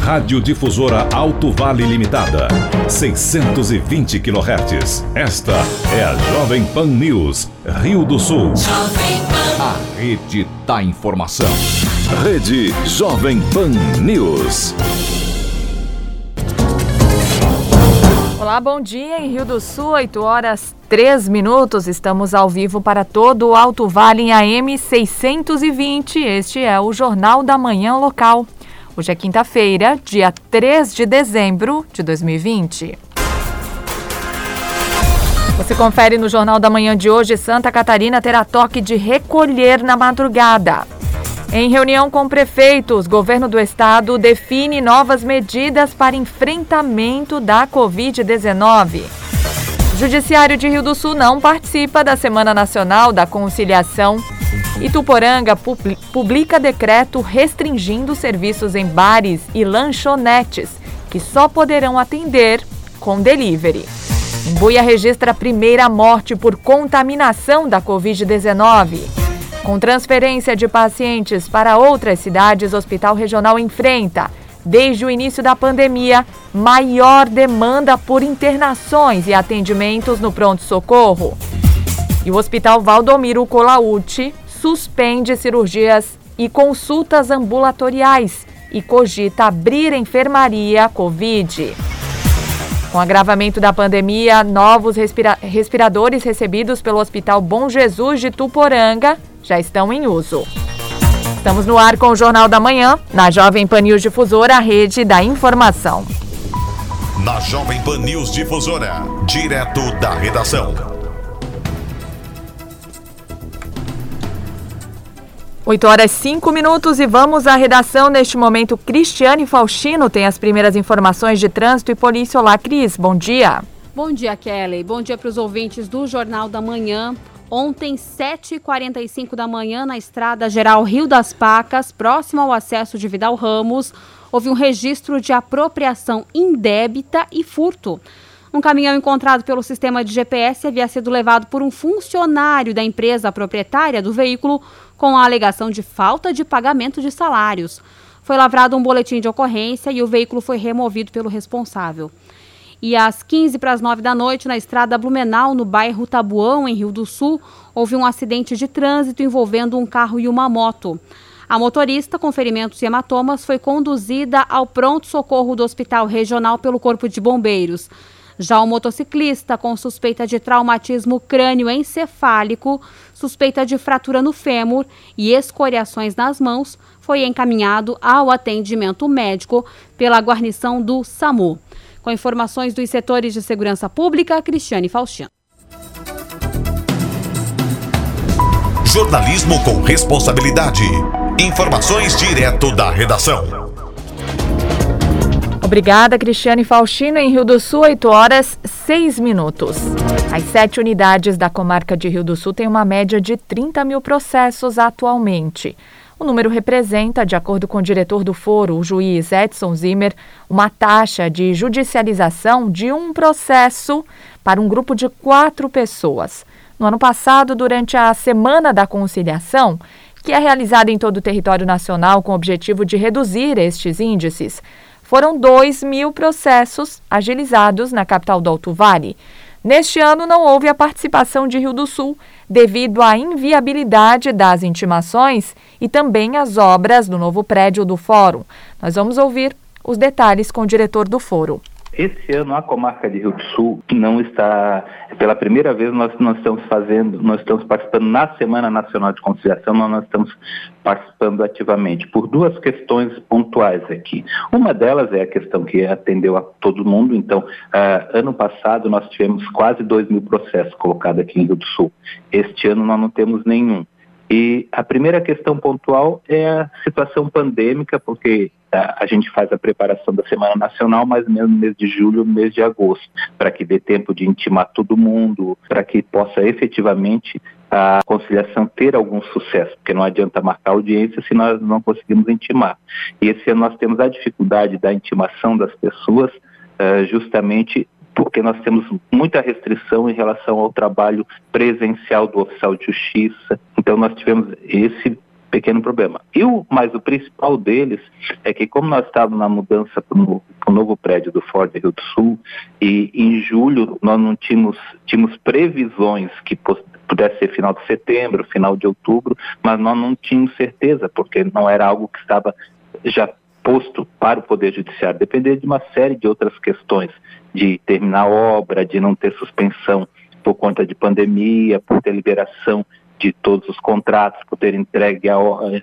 Radiodifusora Alto Vale Limitada, 620 kHz. Esta é a Jovem Pan News, Rio do Sul. A rede da informação. Rede Jovem Pan News. Olá, bom dia. Em Rio do Sul, 8 horas 3 minutos. Estamos ao vivo para todo o Alto Vale em AM 620. Este é o Jornal da Manhã Local. Hoje é quinta-feira, dia 3 de dezembro de 2020. Você confere no Jornal da Manhã de hoje: Santa Catarina terá toque de recolher na madrugada. Em reunião com prefeitos, governo do estado define novas medidas para enfrentamento da Covid-19. Judiciário de Rio do Sul não participa da Semana Nacional da Conciliação. Ituporanga publica decreto restringindo serviços em bares e lanchonetes, que só poderão atender com delivery. Embuia registra a primeira morte por contaminação da Covid-19. Com transferência de pacientes para outras cidades, o Hospital Regional enfrenta, desde o início da pandemia, maior demanda por internações e atendimentos no pronto-socorro. E o Hospital Valdomiro Colauti suspende cirurgias e consultas ambulatoriais e cogita abrir enfermaria Covid. Com agravamento da pandemia, novos respira respiradores recebidos pelo Hospital Bom Jesus de Tuporanga já estão em uso. Estamos no ar com o Jornal da Manhã, na Jovem Pan News Difusora, a rede da informação. Na Jovem Pan News Difusora, direto da redação. 8 horas 5 minutos e vamos à redação. Neste momento, Cristiane Faustino tem as primeiras informações de trânsito e polícia. Olá, Cris, bom dia. Bom dia, Kelly. Bom dia para os ouvintes do Jornal da Manhã. Ontem, 7h45 da manhã, na estrada geral Rio das Pacas, próximo ao acesso de Vidal Ramos, houve um registro de apropriação indébita e furto. Um caminhão encontrado pelo sistema de GPS havia sido levado por um funcionário da empresa proprietária do veículo com a alegação de falta de pagamento de salários. Foi lavrado um boletim de ocorrência e o veículo foi removido pelo responsável. E às 15 para as 9 da noite, na estrada Blumenau, no bairro Tabuão, em Rio do Sul, houve um acidente de trânsito envolvendo um carro e uma moto. A motorista, com ferimentos e hematomas, foi conduzida ao pronto-socorro do Hospital Regional pelo Corpo de Bombeiros. Já o motociclista, com suspeita de traumatismo crânio-encefálico, suspeita de fratura no fêmur e escoriações nas mãos, foi encaminhado ao atendimento médico pela guarnição do SAMU. Com informações dos setores de segurança pública, Cristiane Faustino. Jornalismo com responsabilidade. Informações direto da redação. Obrigada, Cristiane Faustino. Em Rio do Sul, 8 horas 6 minutos. As sete unidades da comarca de Rio do Sul têm uma média de 30 mil processos atualmente. O número representa, de acordo com o diretor do foro, o juiz Edson Zimmer, uma taxa de judicialização de um processo para um grupo de quatro pessoas. No ano passado, durante a Semana da Conciliação, que é realizada em todo o território nacional com o objetivo de reduzir estes índices, foram 2 mil processos agilizados na capital do Alto Vale. Neste ano, não houve a participação de Rio do Sul devido à inviabilidade das intimações e também às obras do novo prédio do Fórum. Nós vamos ouvir os detalhes com o diretor do Foro. Esse ano a comarca de Rio do Sul não está, pela primeira vez nós, nós estamos fazendo, nós estamos participando na Semana Nacional de Conciliação, nós estamos participando ativamente por duas questões pontuais aqui. Uma delas é a questão que atendeu a todo mundo, então, uh, ano passado nós tivemos quase 2 mil processos colocados aqui em Rio do Sul. Este ano nós não temos nenhum. E a primeira questão pontual é a situação pandêmica, porque a, a gente faz a preparação da Semana Nacional, mas mesmo no mês de julho, no mês de agosto, para que dê tempo de intimar todo mundo, para que possa efetivamente a conciliação ter algum sucesso, porque não adianta marcar audiência se nós não conseguimos intimar. E esse ano nós temos a dificuldade da intimação das pessoas, uh, justamente porque nós temos muita restrição em relação ao trabalho presencial do oficial de justiça. Então nós tivemos esse pequeno problema. E o, mas o principal deles é que como nós estávamos na mudança para o novo prédio do Ford Rio do Sul, e em julho nós não tínhamos, tínhamos previsões que pudesse ser final de setembro, final de outubro, mas nós não tínhamos certeza, porque não era algo que estava já posto para o Poder Judiciário, depender de uma série de outras questões, de terminar obra, de não ter suspensão por conta de pandemia, por ter liberação de todos os contratos, por ter entregue a,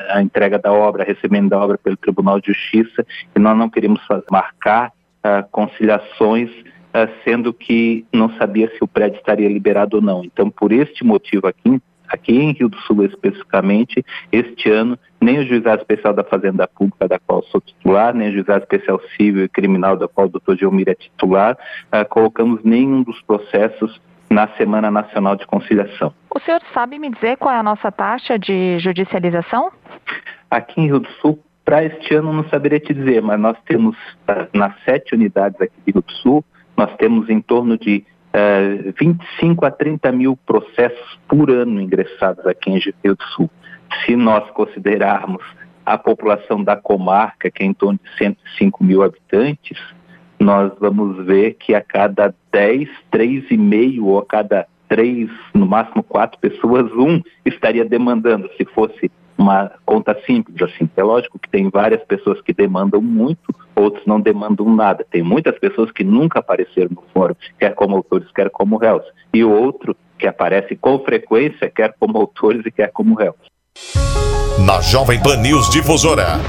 a entrega da obra, recebendo da obra pelo Tribunal de Justiça, e nós não queríamos marcar uh, conciliações, uh, sendo que não sabia se o prédio estaria liberado ou não. Então, por este motivo aqui, aqui em Rio do Sul especificamente, este ano, nem o Juizado Especial da Fazenda Pública, da qual sou titular, nem o Juizado Especial Civil e Criminal, da qual o doutor Geomir é titular, uh, colocamos nenhum dos processos na Semana Nacional de Conciliação. O senhor sabe me dizer qual é a nossa taxa de judicialização? Aqui em Rio do Sul, para este ano não saberia te dizer, mas nós temos ah, nas sete unidades aqui de Rio do Sul, nós temos em torno de uh, 25 a 30 mil processos por ano ingressados aqui em Rio do Sul. Se nós considerarmos a população da comarca, que é em torno de 105 mil habitantes, nós vamos ver que a cada 10, 3,5 ou a cada 3, no máximo 4 pessoas, um estaria demandando, se fosse uma conta simples assim. É lógico que tem várias pessoas que demandam muito, outros não demandam nada. Tem muitas pessoas que nunca apareceram no fórum, quer como autores, quer como réus. E o outro que aparece com frequência, quer como autores e quer como réus. Na Jovem Pan News Difusora.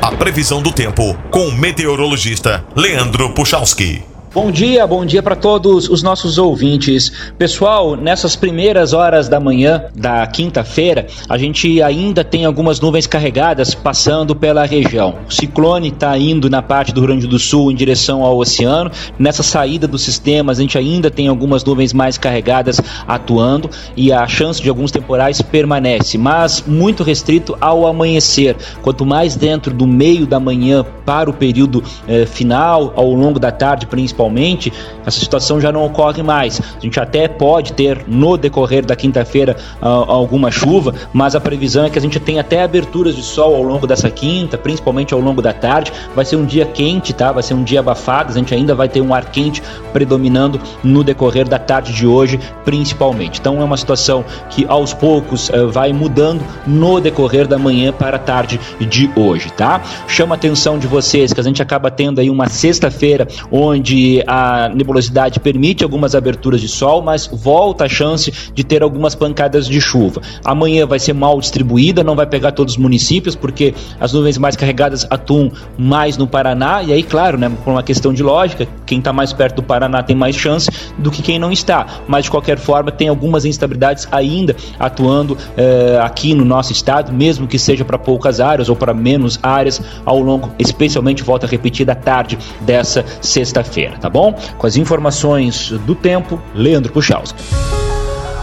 A previsão do tempo com o meteorologista Leandro Puchalski. Bom dia, bom dia para todos os nossos ouvintes. Pessoal, nessas primeiras horas da manhã da quinta-feira, a gente ainda tem algumas nuvens carregadas passando pela região. O ciclone está indo na parte do Rio Grande do Sul em direção ao oceano. Nessa saída dos sistemas, a gente ainda tem algumas nuvens mais carregadas atuando e a chance de alguns temporais permanece, mas muito restrito ao amanhecer. Quanto mais dentro do meio da manhã para o período eh, final, ao longo da tarde principalmente, atualmente, essa situação já não ocorre mais. A gente até pode ter no decorrer da quinta-feira uh, alguma chuva, mas a previsão é que a gente tenha até aberturas de sol ao longo dessa quinta, principalmente ao longo da tarde. Vai ser um dia quente, tá? Vai ser um dia abafado, a gente ainda vai ter um ar quente predominando no decorrer da tarde de hoje, principalmente. Então é uma situação que aos poucos uh, vai mudando no decorrer da manhã para a tarde de hoje, tá? Chama a atenção de vocês que a gente acaba tendo aí uma sexta-feira onde a nebulosidade permite algumas aberturas de sol, mas volta a chance de ter algumas pancadas de chuva. Amanhã vai ser mal distribuída, não vai pegar todos os municípios, porque as nuvens mais carregadas atuam mais no Paraná, e aí, claro, né, por uma questão de lógica, quem está mais perto do Paraná tem mais chance do que quem não está. Mas de qualquer forma, tem algumas instabilidades ainda atuando eh, aqui no nosso estado, mesmo que seja para poucas áreas ou para menos áreas ao longo, especialmente volta a repetir da tarde dessa sexta-feira tá bom? Com as informações do tempo, Leandro Puchalski.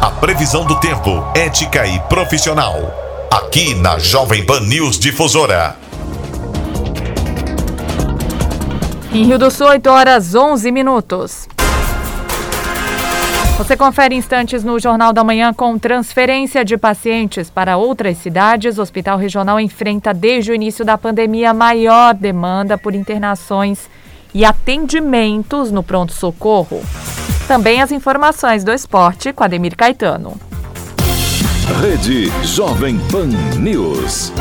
A previsão do tempo, ética e profissional. Aqui na Jovem Pan News Difusora. Em Rio do Sul, 8 horas 11 minutos. Você confere instantes no Jornal da Manhã com transferência de pacientes para outras cidades. O Hospital Regional enfrenta desde o início da pandemia maior demanda por internações e atendimentos no pronto-socorro. Também as informações do esporte com Ademir Caetano. Rede Jovem Pan News.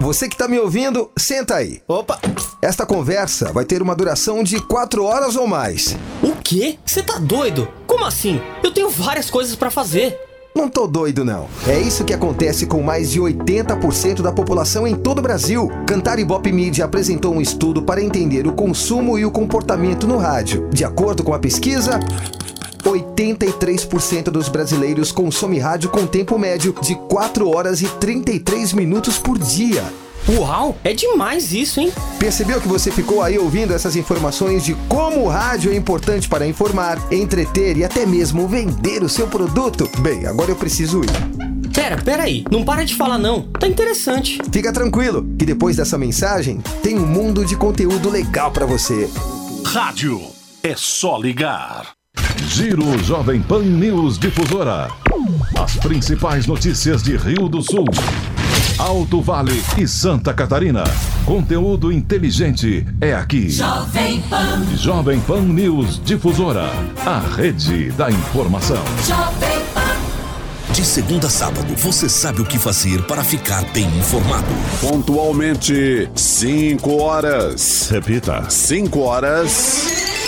Você que está me ouvindo, senta aí. Opa! Esta conversa vai ter uma duração de quatro horas ou mais. O quê? Você tá doido? Como assim? Eu tenho várias coisas para fazer. Não tô doido, não. É isso que acontece com mais de 80% da população em todo o Brasil. Cantar Ibope Media apresentou um estudo para entender o consumo e o comportamento no rádio. De acordo com a pesquisa, 83% dos brasileiros consomem rádio com tempo médio de 4 horas e 33 minutos por dia. Uau, é demais isso, hein? Percebeu que você ficou aí ouvindo essas informações de como o rádio é importante para informar, entreter e até mesmo vender o seu produto? Bem, agora eu preciso ir. Pera, pera aí, não para de falar não. Tá interessante. Fica tranquilo, que depois dessa mensagem tem um mundo de conteúdo legal para você. Rádio é só ligar. Giro Jovem Pan News Difusora. As principais notícias de Rio do Sul, Alto Vale e Santa Catarina. Conteúdo inteligente é aqui. Jovem Pan. Jovem Pan News Difusora. A rede da informação. Jovem Pan. De segunda a sábado, você sabe o que fazer para ficar bem informado. Pontualmente, 5 horas. Repita. 5 horas.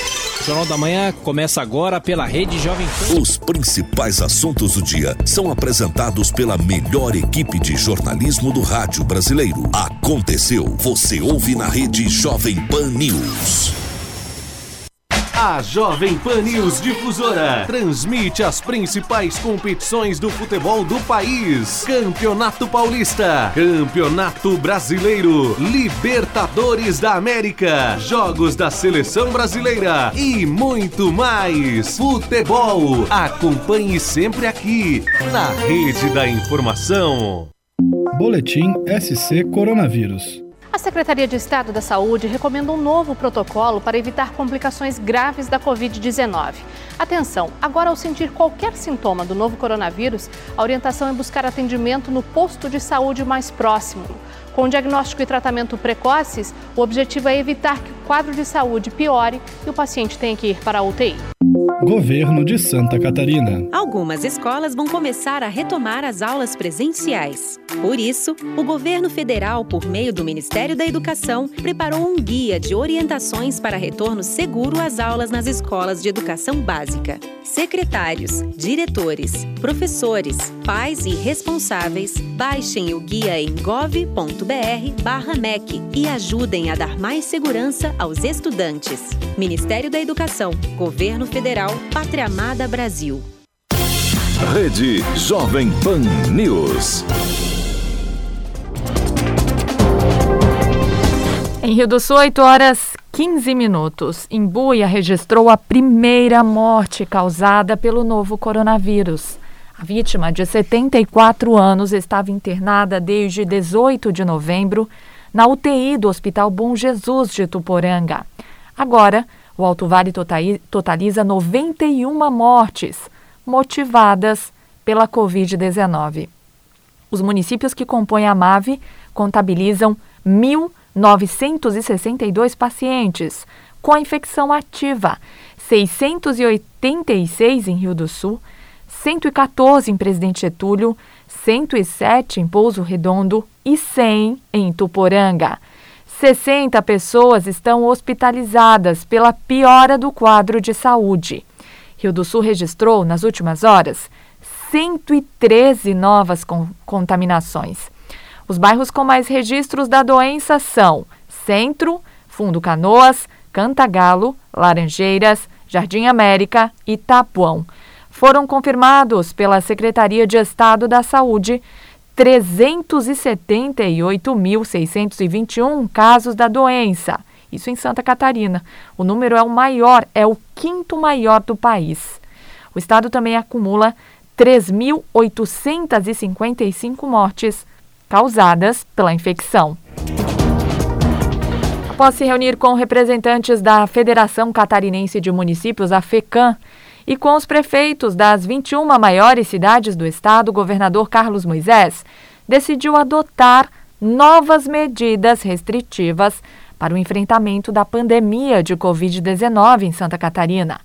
O Jornal da Manhã começa agora pela Rede Jovem Pan. Os principais assuntos do dia são apresentados pela melhor equipe de jornalismo do rádio brasileiro. Aconteceu, você ouve na Rede Jovem Pan News. A Jovem Pan News Difusora transmite as principais competições do futebol do país: Campeonato Paulista, Campeonato Brasileiro, Libertadores da América, Jogos da Seleção Brasileira e muito mais. Futebol. Acompanhe sempre aqui na Rede da Informação. Boletim SC Coronavírus. A Secretaria de Estado da Saúde recomenda um novo protocolo para evitar complicações graves da Covid-19. Atenção, agora ao sentir qualquer sintoma do novo coronavírus, a orientação é buscar atendimento no posto de saúde mais próximo. Com diagnóstico e tratamento precoces, o objetivo é evitar que o quadro de saúde piore e o paciente tenha que ir para a UTI. Governo de Santa Catarina. Algumas escolas vão começar a retomar as aulas presenciais. Por isso, o governo federal, por meio do Ministério da Educação, preparou um guia de orientações para retorno seguro às aulas nas escolas de educação básica. Secretários, diretores, professores, pais e responsáveis, baixem o guia em gov.br/mec e ajudem a dar mais segurança aos estudantes. Ministério da Educação, Governo Federal, Pátria Amada Brasil. Rede Jovem Pan News. Em Rio do Sul, 8 horas 15 minutos. Imbuia registrou a primeira morte causada pelo novo coronavírus. A vítima, de 74 anos, estava internada desde 18 de novembro na UTI do Hospital Bom Jesus de Tuporanga. Agora, o Alto Vale totaliza 91 mortes motivadas pela Covid-19. Os municípios que compõem a MAVE contabilizam 1.962 pacientes com a infecção ativa, 686 em Rio do Sul, 114 em Presidente Getúlio, 107 em Pouso Redondo e 100 em Tuporanga. 60 pessoas estão hospitalizadas pela piora do quadro de saúde. Rio do Sul registrou, nas últimas horas, 113 novas con contaminações. Os bairros com mais registros da doença são Centro, Fundo Canoas, Cantagalo, Laranjeiras, Jardim América e Tapuão. Foram confirmados pela Secretaria de Estado da Saúde 378.621 casos da doença. Isso em Santa Catarina. O número é o maior, é o quinto maior do país. O estado também acumula 3.855 mortes causadas pela infecção. Após se reunir com representantes da Federação Catarinense de Municípios, a FECAM, e com os prefeitos das 21 maiores cidades do estado, o governador Carlos Moisés decidiu adotar novas medidas restritivas para o enfrentamento da pandemia de Covid-19 em Santa Catarina.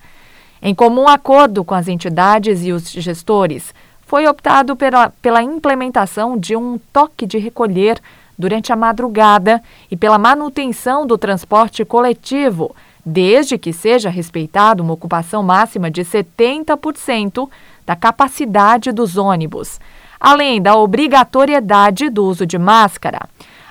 Em comum acordo com as entidades e os gestores, foi optado pela, pela implementação de um toque de recolher durante a madrugada e pela manutenção do transporte coletivo desde que seja respeitada uma ocupação máxima de 70% da capacidade dos ônibus, além da obrigatoriedade do uso de máscara.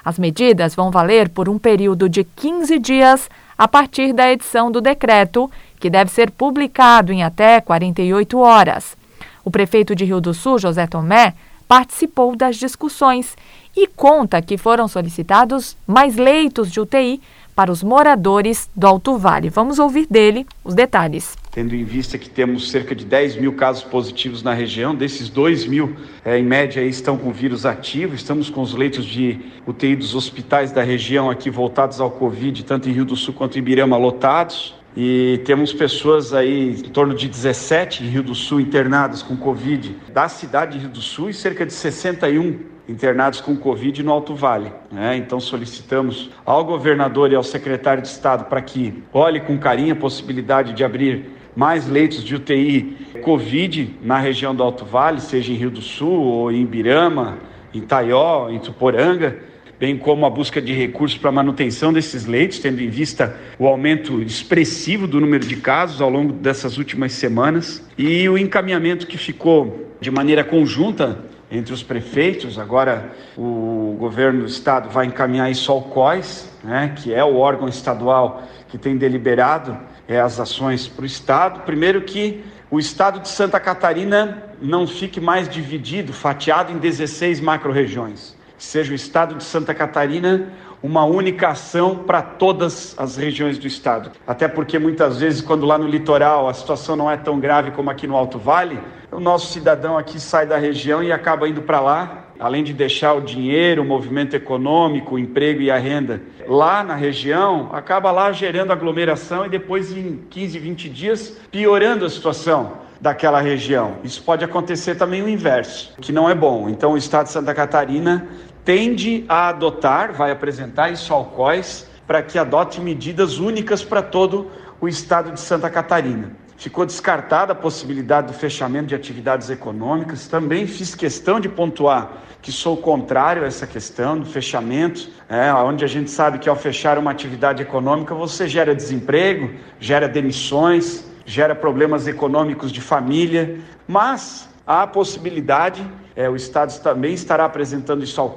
As medidas vão valer por um período de 15 dias a partir da edição do decreto, que deve ser publicado em até 48 horas. O prefeito de Rio do Sul, José Tomé, participou das discussões e conta que foram solicitados mais leitos de UTI para os moradores do Alto Vale. Vamos ouvir dele os detalhes. Tendo em vista que temos cerca de 10 mil casos positivos na região, desses 2 mil, é, em média, estão com vírus ativo. Estamos com os leitos de UTI dos hospitais da região aqui voltados ao Covid, tanto em Rio do Sul quanto em Birama, lotados. E temos pessoas aí, em torno de 17 em Rio do Sul internadas com Covid da cidade de Rio do Sul e cerca de 61 internados com Covid no Alto Vale. Né? Então solicitamos ao governador e ao secretário de Estado para que olhe com carinho a possibilidade de abrir mais leitos de UTI Covid na região do Alto Vale, seja em Rio do Sul ou em Ibirama, em Taió, em Tuporanga bem como a busca de recursos para manutenção desses leitos, tendo em vista o aumento expressivo do número de casos ao longo dessas últimas semanas e o encaminhamento que ficou de maneira conjunta entre os prefeitos. Agora, o governo do estado vai encaminhar isso ao COIS, né, que é o órgão estadual que tem deliberado é, as ações para o estado. Primeiro, que o estado de Santa Catarina não fique mais dividido, fatiado em 16 macro-regiões seja o estado de Santa Catarina uma única ação para todas as regiões do estado. Até porque muitas vezes, quando lá no litoral a situação não é tão grave como aqui no Alto Vale, o nosso cidadão aqui sai da região e acaba indo para lá, além de deixar o dinheiro, o movimento econômico, o emprego e a renda lá na região, acaba lá gerando aglomeração e depois em 15, 20 dias piorando a situação daquela região. Isso pode acontecer também o inverso, que não é bom. Então o estado de Santa Catarina tende a adotar, vai apresentar isso ao COIS, para que adote medidas únicas para todo o estado de Santa Catarina. Ficou descartada a possibilidade do fechamento de atividades econômicas. Também fiz questão de pontuar que sou contrário a essa questão do fechamento, é, onde a gente sabe que ao fechar uma atividade econômica você gera desemprego, gera demissões, gera problemas econômicos de família, mas há a possibilidade é, o Estado também estará apresentando isso ao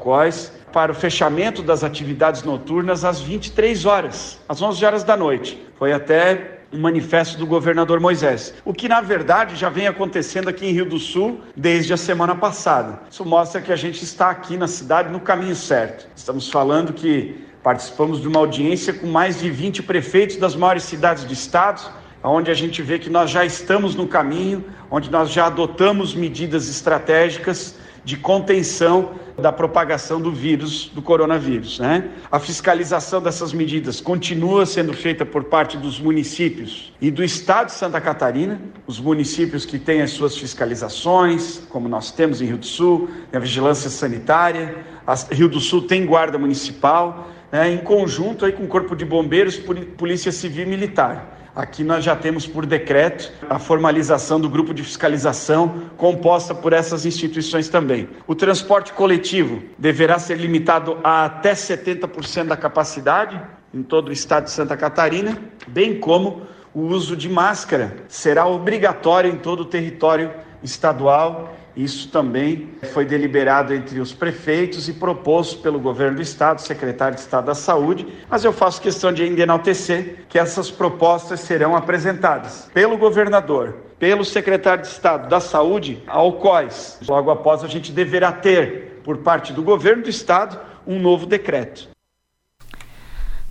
para o fechamento das atividades noturnas às 23 horas, às 11 horas da noite. Foi até um manifesto do governador Moisés. O que, na verdade, já vem acontecendo aqui em Rio do Sul desde a semana passada. Isso mostra que a gente está aqui na cidade no caminho certo. Estamos falando que participamos de uma audiência com mais de 20 prefeitos das maiores cidades do estado, onde a gente vê que nós já estamos no caminho, onde nós já adotamos medidas estratégicas de contenção da propagação do vírus, do coronavírus. Né? A fiscalização dessas medidas continua sendo feita por parte dos municípios e do Estado de Santa Catarina, os municípios que têm as suas fiscalizações, como nós temos em Rio do Sul, a vigilância sanitária, a Rio do Sul tem guarda municipal, né, em conjunto aí com o Corpo de Bombeiros, Polícia Civil e Militar. Aqui nós já temos por decreto a formalização do grupo de fiscalização composta por essas instituições também. O transporte coletivo deverá ser limitado a até 70% da capacidade em todo o estado de Santa Catarina, bem como o uso de máscara será obrigatório em todo o território estadual isso também foi deliberado entre os prefeitos e proposto pelo governo do estado, secretário de Estado da Saúde, mas eu faço questão de ainda enaltecer que essas propostas serão apresentadas pelo governador, pelo secretário de Estado da Saúde ao COIS. Logo após a gente deverá ter, por parte do governo do estado, um novo decreto.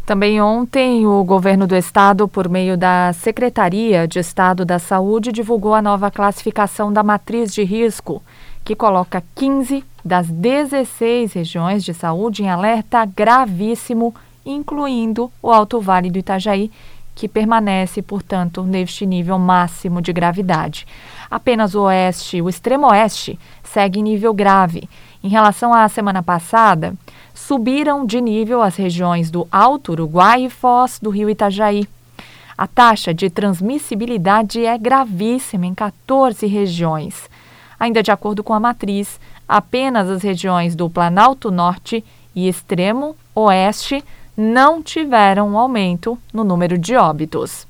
Também ontem, o governo do estado, por meio da Secretaria de Estado da Saúde, divulgou a nova classificação da matriz de risco, que coloca 15 das 16 regiões de saúde em alerta gravíssimo, incluindo o Alto Vale do Itajaí, que permanece, portanto, neste nível máximo de gravidade. Apenas o oeste, o extremo oeste, segue em nível grave. Em relação à semana passada, subiram de nível as regiões do Alto Uruguai e Foz do Rio Itajaí. A taxa de transmissibilidade é gravíssima em 14 regiões. Ainda de acordo com a matriz, apenas as regiões do Planalto Norte e Extremo Oeste não tiveram um aumento no número de óbitos.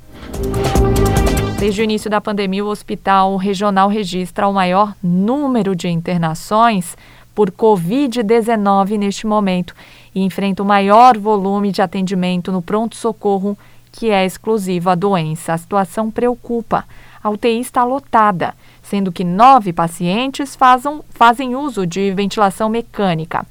Desde o início da pandemia, o Hospital Regional registra o maior número de internações por Covid-19 neste momento e enfrenta o maior volume de atendimento no pronto-socorro, que é exclusivo à doença. A situação preocupa. A UTI está lotada, sendo que nove pacientes fazem, fazem uso de ventilação mecânica.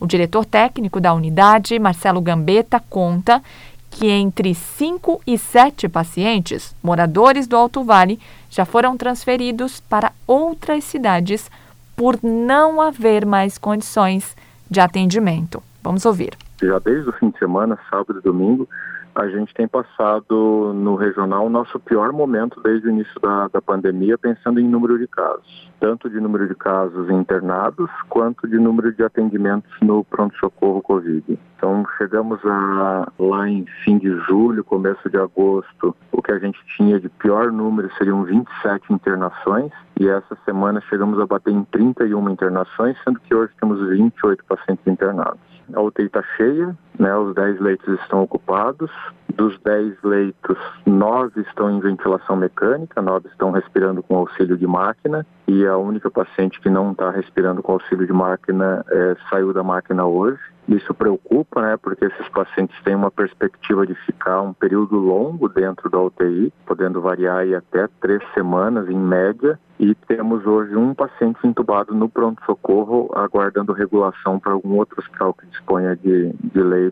O diretor técnico da unidade, Marcelo Gambetta, conta que entre cinco e sete pacientes, moradores do Alto Vale, já foram transferidos para outras cidades por não haver mais condições de atendimento. Vamos ouvir. já desde o fim de semana, sábado e domingo, a gente tem passado no regional o nosso pior momento desde o início da, da pandemia, pensando em número de casos, tanto de número de casos internados quanto de número de atendimentos no pronto-socorro Covid. Então, chegamos a, lá em fim de julho, começo de agosto, o que a gente tinha de pior número seriam 27 internações, e essa semana chegamos a bater em 31 internações, sendo que hoje temos 28 pacientes internados. A UTI está cheia, né, os 10 leitos estão ocupados. Dos 10 leitos, 9 estão em ventilação mecânica, 9 estão respirando com auxílio de máquina e a única paciente que não está respirando com auxílio de máquina é, saiu da máquina hoje. Isso preocupa, né, porque esses pacientes têm uma perspectiva de ficar um período longo dentro da UTI, podendo variar aí até três semanas em média. E temos hoje um paciente entubado no pronto-socorro, aguardando regulação para algum outro hospital que disponha de, de leito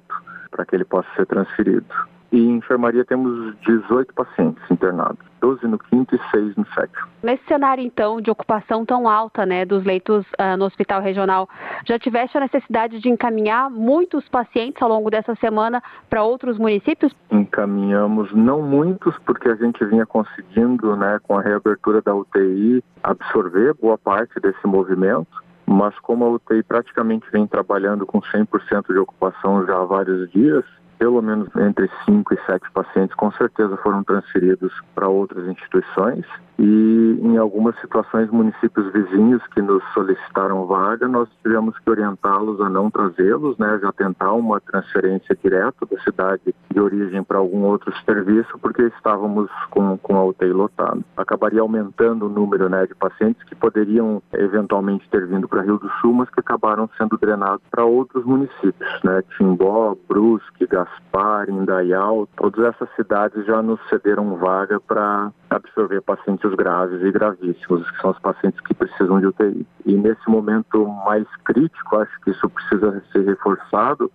para que ele possa ser transferido. E em enfermaria temos 18 pacientes internados, 12 no quinto e 6 no sétimo. Nesse cenário, então, de ocupação tão alta né, dos leitos uh, no hospital regional, já tiveste a necessidade de encaminhar muitos pacientes ao longo dessa semana para outros municípios? Encaminhamos não muitos, porque a gente vinha conseguindo, né, com a reabertura da UTI, absorver boa parte desse movimento mas como a UTI praticamente vem trabalhando com 100% de ocupação já há vários dias, pelo menos entre 5 e 7 pacientes com certeza foram transferidos para outras instituições e em algumas situações municípios vizinhos que nos solicitaram vaga, nós tivemos que orientá-los a não trazê-los, né, já tentar uma transferência direta da cidade de origem para algum outro serviço, porque estávamos com, com a UTI lotada. Acabaria aumentando o número né, de pacientes que poderiam eventualmente ter vindo para Rio do Sul, mas que acabaram sendo drenados para outros municípios, né, Timbó, Brusque, Gaspar, Indaial, todas essas cidades já nos cederam vaga para absorver pacientes graves e gravíssimos, que são os pacientes que precisam de UTI. E nesse momento mais crítico, acho que isso precisa ser reforçado,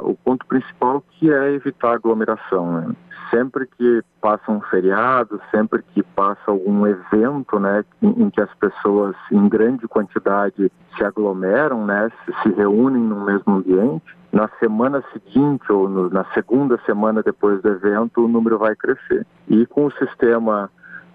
o ponto principal que é evitar aglomeração. Né? Sempre que passa um feriado, sempre que passa algum evento, né, em, em, que as pessoas em grande quantidade se aglomeram, né, se, se reúnem no mesmo ambiente, na semana seguinte ou no, na segunda semana depois do evento, o número vai crescer. E com o sistema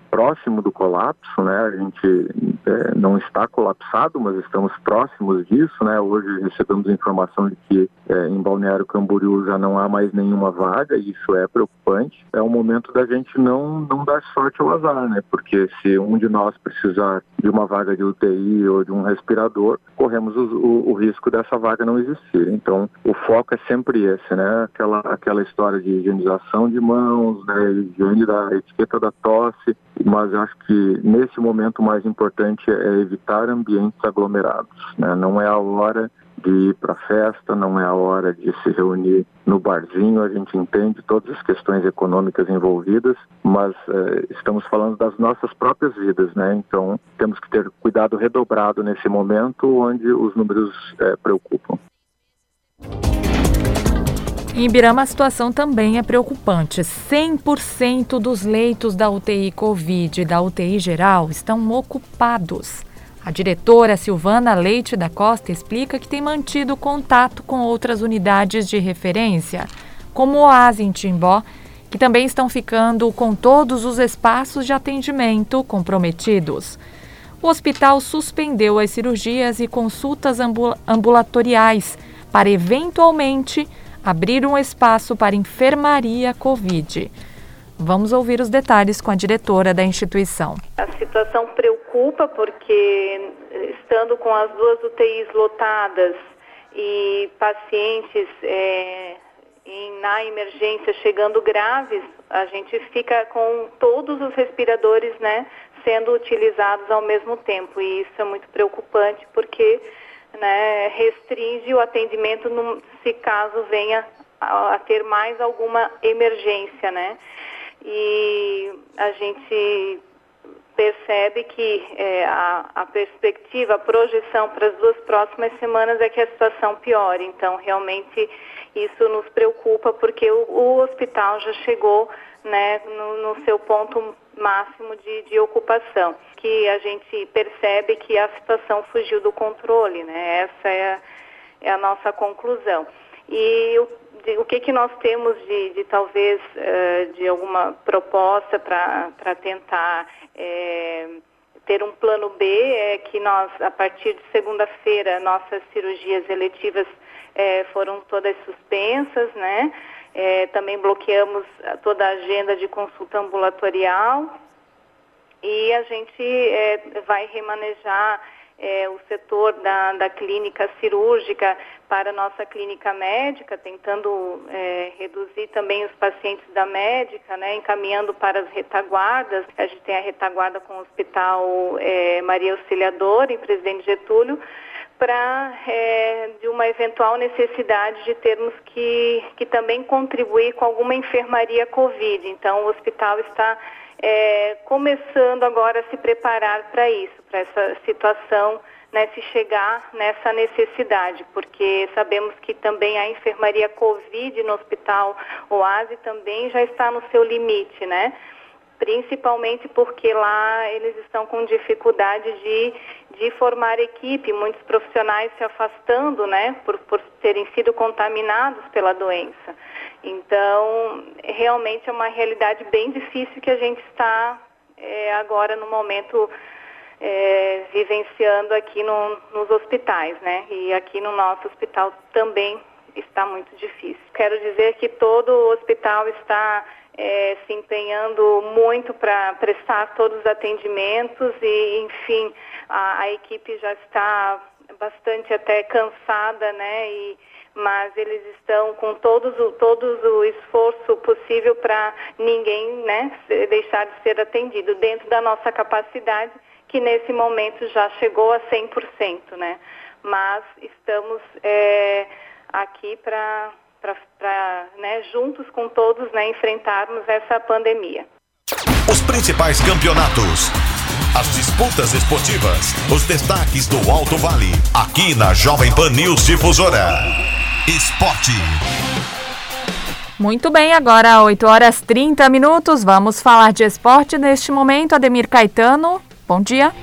próximo do colapso, né? A gente é, não está colapsado, mas estamos próximos disso, né? Hoje recebemos informação de que é, em Balneário Camboriú já não há mais nenhuma vaga e isso é preocupante. É o momento da gente não não dar sorte ao azar, né? Porque se um de nós precisar de uma vaga de UTI ou de um respirador, corremos o, o, o risco dessa vaga não existir. Então, o foco é sempre esse, né? Aquela aquela história de higienização de mãos, né? Higiene da etiqueta da tosse mas acho que nesse momento o mais importante é evitar ambientes aglomerados. Né? Não é a hora de ir para festa, não é a hora de se reunir no barzinho. A gente entende todas as questões econômicas envolvidas, mas eh, estamos falando das nossas próprias vidas, né? Então temos que ter cuidado redobrado nesse momento, onde os números eh, preocupam. Em Ibirama, a situação também é preocupante. 100% dos leitos da UTI Covid e da UTI geral estão ocupados. A diretora Silvana Leite da Costa explica que tem mantido contato com outras unidades de referência, como o Oase em Timbó, que também estão ficando com todos os espaços de atendimento comprometidos. O hospital suspendeu as cirurgias e consultas ambulatoriais para eventualmente abrir um espaço para enfermaria Covid. Vamos ouvir os detalhes com a diretora da instituição. A situação preocupa porque, estando com as duas UTIs lotadas e pacientes é, em, na emergência chegando graves, a gente fica com todos os respiradores né, sendo utilizados ao mesmo tempo. E isso é muito preocupante porque né, restringe o atendimento se caso venha a, a, ter mais alguma emergência, né? E a gente percebe que é, a, a, perspectiva, a projeção para as duas próximas semanas é que a situação piore. Então, realmente, isso nos preocupa porque o, o hospital já chegou né, no, no seu ponto máximo de, de, ocupação, que a gente percebe que a situação fugiu do controle, né? Essa é a, é a nossa conclusão. e o, de, o que, que nós temos de, de talvez uh, de alguma proposta para tentar é, ter um plano B é que nós, a partir de segunda-feira, nossas cirurgias eletivas é, foram todas suspensas, né? É, também bloqueamos toda a agenda de consulta ambulatorial e a gente é, vai remanejar é, o setor da, da, clínica cirúrgica para nossa clínica médica, tentando é, reduzir também os pacientes da médica, né, encaminhando para as retaguardas. A gente tem a retaguarda com o Hospital é, Maria Auxiliadora, em Presidente Getúlio, para é, de uma eventual necessidade de termos que, que também contribuir com alguma enfermaria Covid. Então, o hospital está é, começando agora a se preparar para isso, para essa situação, né, se chegar nessa necessidade, porque sabemos que também a enfermaria Covid no hospital Oase também já está no seu limite, né? Principalmente porque lá eles estão com dificuldade de, de formar equipe, muitos profissionais se afastando, né, por, por terem sido contaminados pela doença. Então, realmente é uma realidade bem difícil que a gente está é, agora no momento é, vivenciando aqui no, nos hospitais, né? E aqui no nosso hospital também está muito difícil. Quero dizer que todo o hospital está é, se empenhando muito para prestar todos os atendimentos e, enfim, a, a equipe já está bastante até cansada, né? E, mas eles estão com todos o, todos o esforço possível para ninguém né, deixar de ser atendido dentro da nossa capacidade, que nesse momento já chegou a 100%, né? Mas estamos é, aqui para, né, juntos com todos, né, enfrentarmos essa pandemia. Os principais campeonatos, as disputas esportivas, os destaques do Alto Vale, aqui na Jovem Pan News Difusora. Esporte. Muito bem, agora 8 horas 30 minutos. Vamos falar de esporte neste momento. Ademir Caetano, bom dia.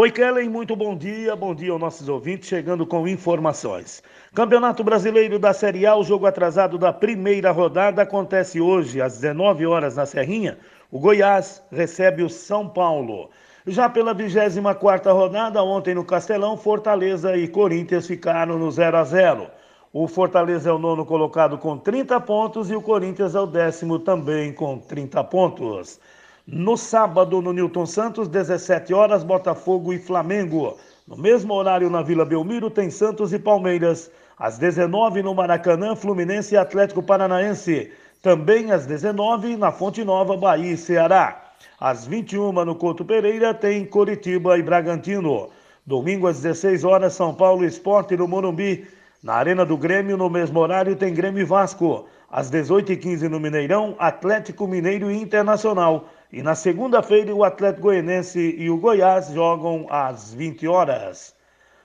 Oi, Kellen, muito bom dia. Bom dia aos nossos ouvintes, chegando com informações. Campeonato Brasileiro da Série A, o jogo atrasado da primeira rodada acontece hoje, às 19 horas na Serrinha. O Goiás recebe o São Paulo. Já pela 24 rodada, ontem no Castelão, Fortaleza e Corinthians ficaram no 0 a 0. O Fortaleza é o nono colocado com 30 pontos e o Corinthians é o décimo também com 30 pontos. No sábado, no Newton Santos, 17 horas, Botafogo e Flamengo. No mesmo horário, na Vila Belmiro, tem Santos e Palmeiras. Às 19 no Maracanã, Fluminense e Atlético Paranaense. Também às 19 na Fonte Nova, Bahia e Ceará. Às 21 no Couto Pereira tem Coritiba e Bragantino. Domingo às 16 horas São Paulo Esporte no Morumbi. Na Arena do Grêmio, no mesmo horário, tem Grêmio e Vasco. Às 18h15 no Mineirão, Atlético Mineiro e Internacional. E na segunda-feira, o Atlético Goianense e o Goiás jogam às 20 horas.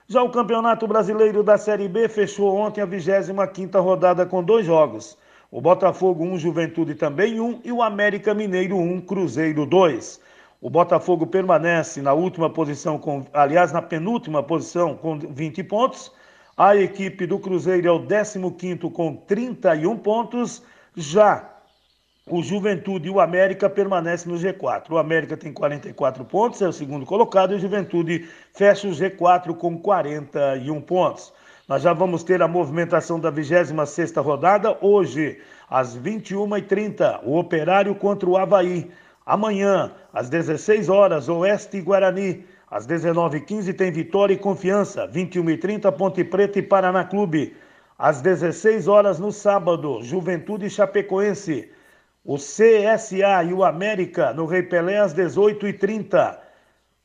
Já o Campeonato Brasileiro da Série B fechou ontem a 25ª rodada com dois jogos. O Botafogo 1, Juventude também 1 e o América Mineiro 1, Cruzeiro 2. O Botafogo permanece na última posição, com, aliás, na penúltima posição com 20 pontos. A equipe do Cruzeiro é o 15 com 31 pontos. Já o Juventude e o América permanecem no G4. O América tem 44 pontos, é o segundo colocado, e o Juventude fecha o G4 com 41 pontos. Nós já vamos ter a movimentação da 26ª rodada hoje, às 21h30, o Operário contra o Havaí. Amanhã, às 16 horas, Oeste e Guarani. Às 19h15 tem Vitória e Confiança, 21h30 Ponte Preta e Paraná Clube. Às 16 horas no sábado, Juventude e Chapecoense. O CSA e o América no Rei Pelé às 18h30.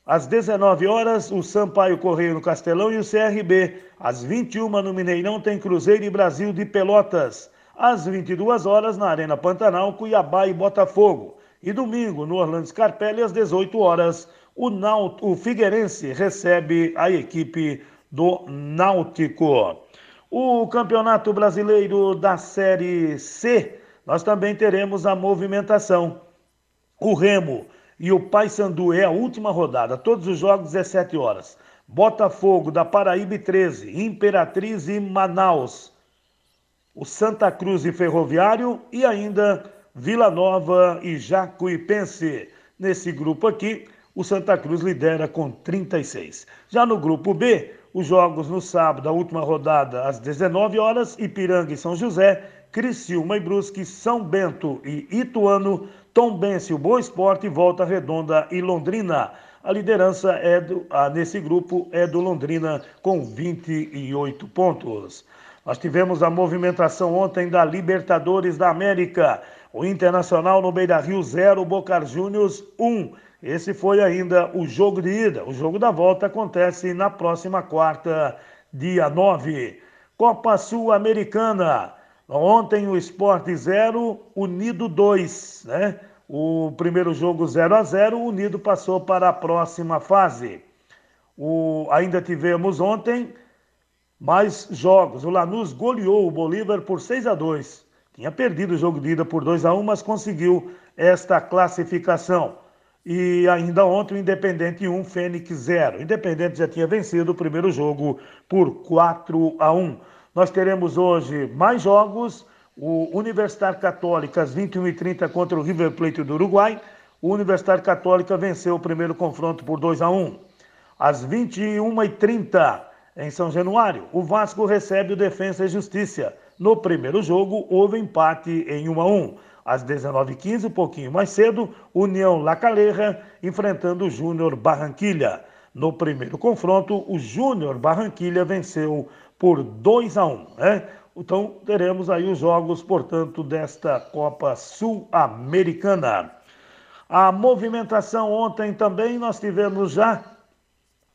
Às 19 horas, o Sampaio Correio no Castelão e o CRB. Às 21 no Mineirão tem Cruzeiro e Brasil de Pelotas. Às 22 horas, na Arena Pantanal, Cuiabá e Botafogo. E domingo, no Orlando Scarpelli, às 18 horas, o, o Figueirense recebe a equipe do Náutico. O Campeonato Brasileiro da Série C, nós também teremos a movimentação. O Remo e o Paysandu é a última rodada, todos os jogos 17 horas. Botafogo da Paraíba e 13, Imperatriz e Manaus, o Santa Cruz e Ferroviário e ainda Vila Nova e Jacuipense. Nesse grupo aqui, o Santa Cruz lidera com 36. Já no grupo B, os jogos no sábado, a última rodada às 19 horas, Ipiranga e São José, Criciúma e Brusque, São Bento e Ituano, Tombense, o Boa Esporte, Volta Redonda e Londrina. A liderança é do, ah, nesse grupo é do Londrina com 28 pontos. Nós tivemos a movimentação ontem da Libertadores da América. O Internacional no Beira Rio 0, Boca Juniors 1. Um. Esse foi ainda o jogo de ida. O jogo da volta acontece na próxima quarta, dia 9. Copa Sul-Americana. Ontem o Esporte 0, Unido 2, né? O primeiro jogo 0 a 0 o Unido passou para a próxima fase. O, ainda tivemos ontem mais jogos. O Lanús goleou o Bolívar por 6 a 2. Tinha perdido o jogo de ida por 2 a 1, mas conseguiu esta classificação. E ainda ontem o Independente 1, Fênix 0. O Independente já tinha vencido o primeiro jogo por 4 a 1. Nós teremos hoje mais jogos o Universidade Católica às 21h30 contra o River Plate do Uruguai. O Universidade Católica venceu o primeiro confronto por 2 a 1. Às 21h30 em São Januário, o Vasco recebe o Defensa e Justiça. No primeiro jogo, houve empate em 1 a 1. Às 19h15, um pouquinho mais cedo, União La Calera enfrentando o Júnior Barranquilha. No primeiro confronto, o Júnior Barranquilha venceu por 2 a 1. Né? Então teremos aí os jogos, portanto, desta Copa Sul-Americana. A movimentação ontem também nós tivemos já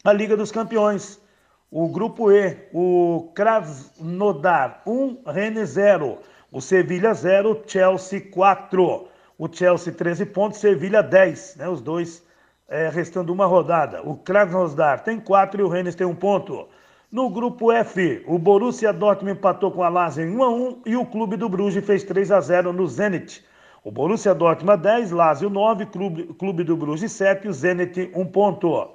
a Liga dos Campeões. O grupo E, o Krasnodar 1, Rennes 0. O Sevilha 0, Chelsea 4. O Chelsea 13 pontos, Sevilha 10, né? Os dois é, restando uma rodada. O Krasnodar tem 4 e o Rennes tem um ponto. No grupo F, o Borussia Dortmund empatou com a Lazio em 1 a 1 e o Clube do Bruges fez 3 a 0 no Zenit. O Borussia Dortmund 10, Lazio 9, Clube, Clube do Bruges 7 e o Zenit 1 ponto.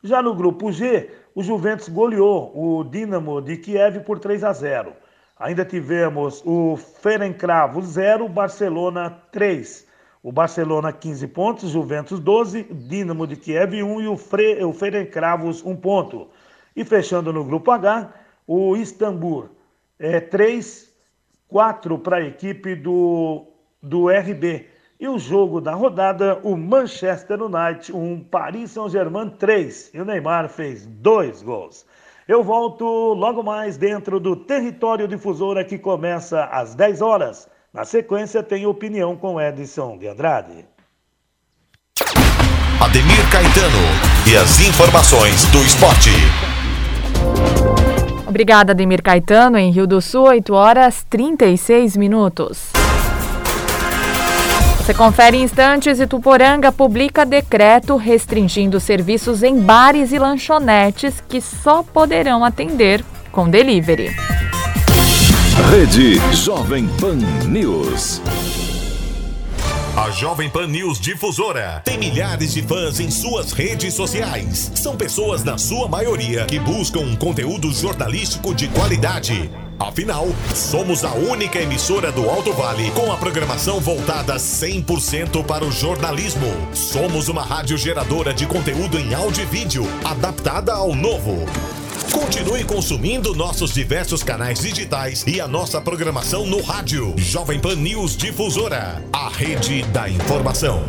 Já no grupo G, o Juventus goleou o Dinamo de Kiev por 3 a 0. Ainda tivemos o Ferencváros 0, Barcelona 3. O Barcelona 15 pontos, Juventus 12, Dinamo de Kiev 1 e o, Fre, o Ferencváros 1 ponto. E fechando no grupo H, o Istambul é 3, 4 para a equipe do, do RB. E o jogo da rodada, o Manchester United, um Paris Saint-Germain 3. E o Neymar fez dois gols. Eu volto logo mais dentro do Território Difusora que começa às 10 horas. Na sequência, tem opinião com Edson de Andrade. Ademir Caetano e as informações do esporte. Obrigada, Ademir Caetano. Em Rio do Sul, 8 horas 36 minutos. Você confere instantes e Tuporanga publica decreto restringindo serviços em bares e lanchonetes que só poderão atender com delivery. Rede Jovem Pan News. A Jovem Pan News Difusora tem milhares de fãs em suas redes sociais. São pessoas, na sua maioria, que buscam um conteúdo jornalístico de qualidade. Afinal, somos a única emissora do Alto Vale com a programação voltada 100% para o jornalismo. Somos uma rádio geradora de conteúdo em áudio e vídeo, adaptada ao novo. Continue consumindo nossos diversos canais digitais e a nossa programação no rádio. Jovem Pan News Difusora, a rede da informação.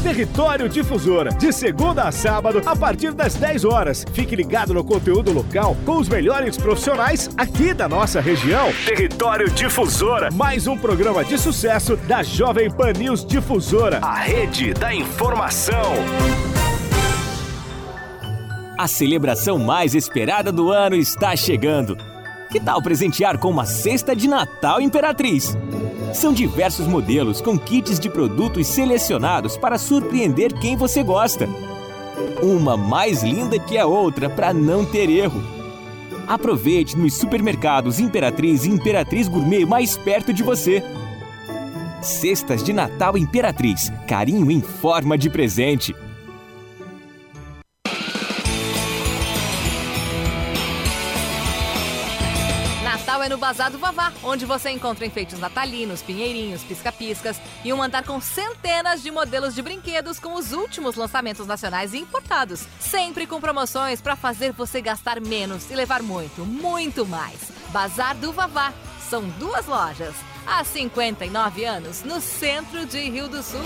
Território Difusora, de segunda a sábado, a partir das 10 horas. Fique ligado no conteúdo local com os melhores profissionais aqui da nossa região. Território Difusora, mais um programa de sucesso da Jovem Pan News Difusora, a rede da informação. A celebração mais esperada do ano está chegando. Que tal presentear com uma cesta de Natal Imperatriz? São diversos modelos com kits de produtos selecionados para surpreender quem você gosta. Uma mais linda que a outra para não ter erro. Aproveite nos supermercados Imperatriz e Imperatriz Gourmet mais perto de você. Cestas de Natal Imperatriz, carinho em forma de presente. Bazar do Vavá, onde você encontra enfeites natalinos, pinheirinhos, pisca-piscas e um andar com centenas de modelos de brinquedos com os últimos lançamentos nacionais e importados. Sempre com promoções para fazer você gastar menos e levar muito, muito mais. Bazar do Vavá. São duas lojas. Há 59 anos, no centro de Rio do Sul.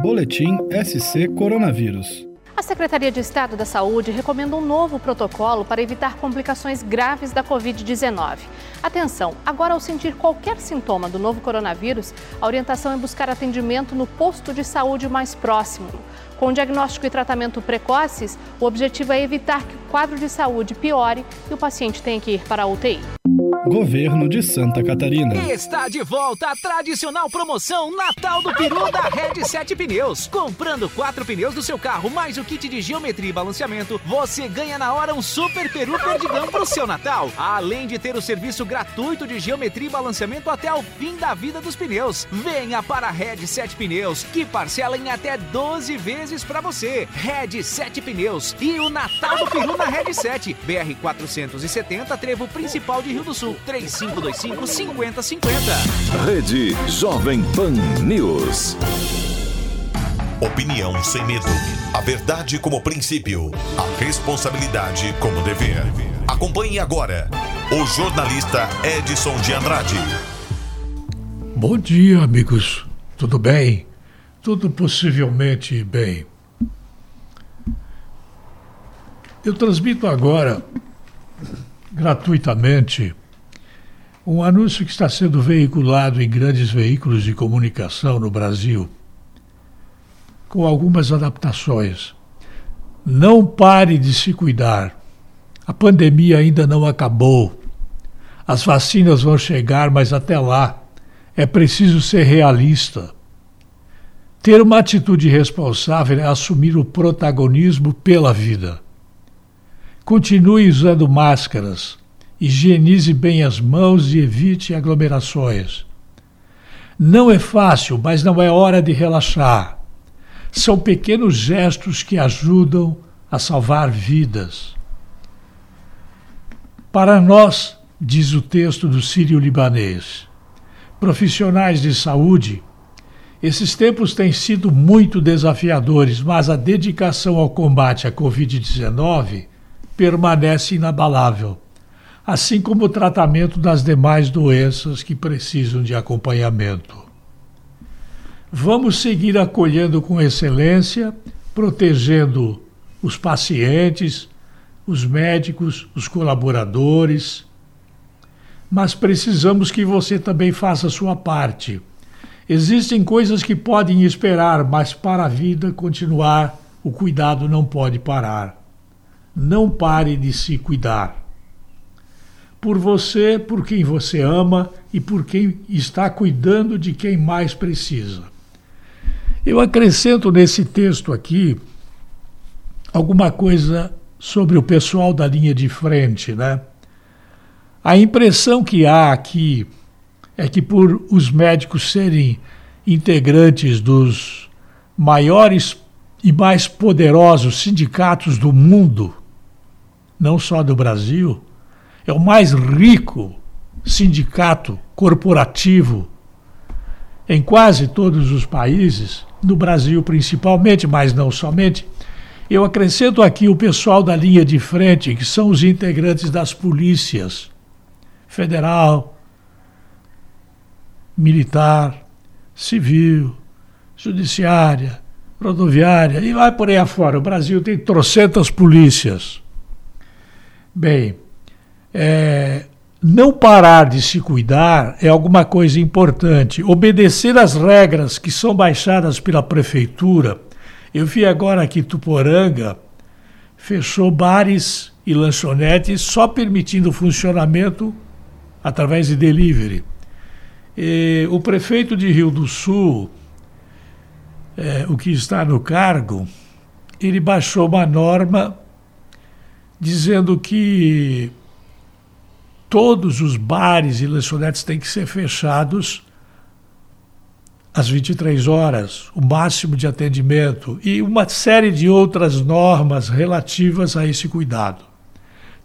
Boletim SC Coronavírus. A Secretaria de Estado da Saúde recomenda um novo protocolo para evitar complicações graves da Covid-19. Atenção, agora ao sentir qualquer sintoma do novo coronavírus, a orientação é buscar atendimento no posto de saúde mais próximo. Com diagnóstico e tratamento precoces, o objetivo é evitar que o quadro de saúde piore e o paciente tenha que ir para a UTI. Governo de Santa Catarina. Está de volta a tradicional promoção Natal do Peru da Red 7 Pneus. Comprando quatro pneus do seu carro mais o kit de geometria e balanceamento, você ganha na hora um super peru perdigão para o seu Natal. Além de ter o serviço gratuito de geometria e balanceamento até o fim da vida dos pneus. Venha para a Red 7 Pneus, que parcela em até 12 vezes para você. Red 7 Pneus e o Natal do Peru na Red 7. BR 470, trevo principal de Rio do Sul. 3525 5050. Rede Jovem Pan News. Opinião sem medo. A verdade como princípio. A responsabilidade como dever. Acompanhe agora o jornalista Edson de Andrade. Bom dia, amigos. Tudo bem? Tudo possivelmente bem. Eu transmito agora, gratuitamente, um anúncio que está sendo veiculado em grandes veículos de comunicação no Brasil, com algumas adaptações. Não pare de se cuidar. A pandemia ainda não acabou. As vacinas vão chegar, mas até lá é preciso ser realista. Ter uma atitude responsável é assumir o protagonismo pela vida. Continue usando máscaras Higienize bem as mãos e evite aglomerações. Não é fácil, mas não é hora de relaxar. São pequenos gestos que ajudam a salvar vidas. Para nós, diz o texto do Sírio-Libanês, profissionais de saúde, esses tempos têm sido muito desafiadores, mas a dedicação ao combate à Covid-19 permanece inabalável assim como o tratamento das demais doenças que precisam de acompanhamento. Vamos seguir acolhendo com excelência, protegendo os pacientes, os médicos, os colaboradores, mas precisamos que você também faça a sua parte. Existem coisas que podem esperar, mas para a vida continuar, o cuidado não pode parar. Não pare de se cuidar por você, por quem você ama e por quem está cuidando de quem mais precisa. Eu acrescento nesse texto aqui alguma coisa sobre o pessoal da linha de frente, né? A impressão que há aqui é que por os médicos serem integrantes dos maiores e mais poderosos sindicatos do mundo, não só do Brasil, é o mais rico sindicato corporativo em quase todos os países, no Brasil principalmente, mas não somente. Eu acrescento aqui o pessoal da linha de frente, que são os integrantes das polícias federal, militar, civil, judiciária, rodoviária e vai por aí afora. O Brasil tem trocentas polícias. Bem, é, não parar de se cuidar é alguma coisa importante. Obedecer às regras que são baixadas pela prefeitura. Eu vi agora que Tuporanga fechou bares e lanchonetes só permitindo funcionamento através de delivery. E o prefeito de Rio do Sul, é, o que está no cargo, ele baixou uma norma dizendo que todos os bares e lanchonetes têm que ser fechados às 23 horas, o máximo de atendimento e uma série de outras normas relativas a esse cuidado.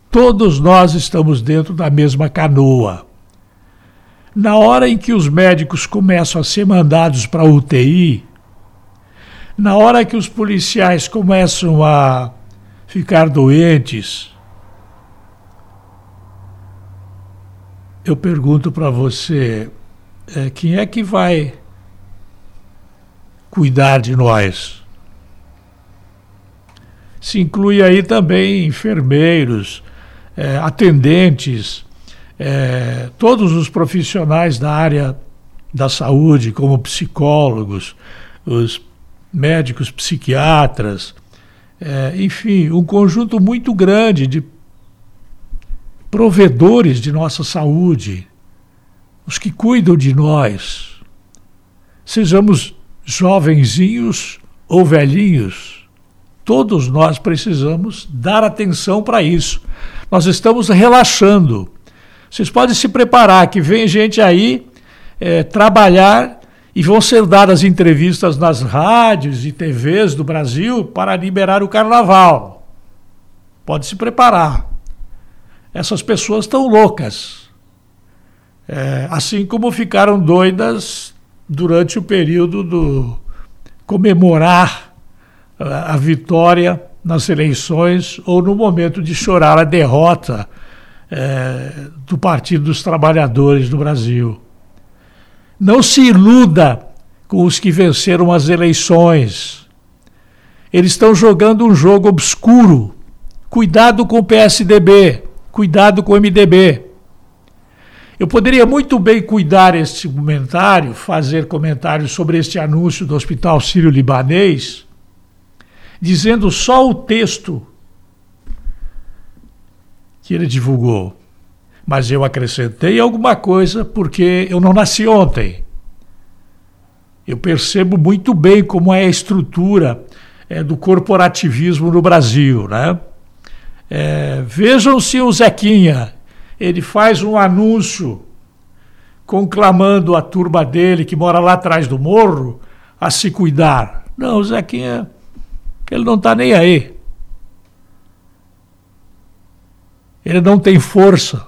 Todos nós estamos dentro da mesma canoa. Na hora em que os médicos começam a ser mandados para a UTI, na hora que os policiais começam a ficar doentes, eu pergunto para você: é, quem é que vai cuidar de nós? Se inclui aí também enfermeiros, é, atendentes, é, todos os profissionais da área da saúde, como psicólogos, os médicos psiquiatras, é, enfim, um conjunto muito grande de provedores de nossa saúde, os que cuidam de nós, sejamos jovenzinhos ou velhinhos, todos nós precisamos dar atenção para isso. Nós estamos relaxando. Vocês podem se preparar que vem gente aí é, trabalhar e vão ser dadas entrevistas nas rádios e TVs do Brasil para liberar o carnaval. Pode se preparar. Essas pessoas estão loucas. É, assim como ficaram doidas durante o período do comemorar a, a vitória nas eleições ou no momento de chorar a derrota é, do Partido dos Trabalhadores do Brasil. Não se iluda com os que venceram as eleições. Eles estão jogando um jogo obscuro. Cuidado com o PSDB, cuidado com o MDB. Eu poderia muito bem cuidar este comentário, fazer comentários sobre este anúncio do Hospital Sírio-Libanês, dizendo só o texto que ele divulgou. Mas eu acrescentei alguma coisa porque eu não nasci ontem. Eu percebo muito bem como é a estrutura é, do corporativismo no Brasil. Né? É, vejam se o Zequinha ele faz um anúncio conclamando a turma dele que mora lá atrás do morro a se cuidar. Não, o Zequinha ele não está nem aí. Ele não tem força.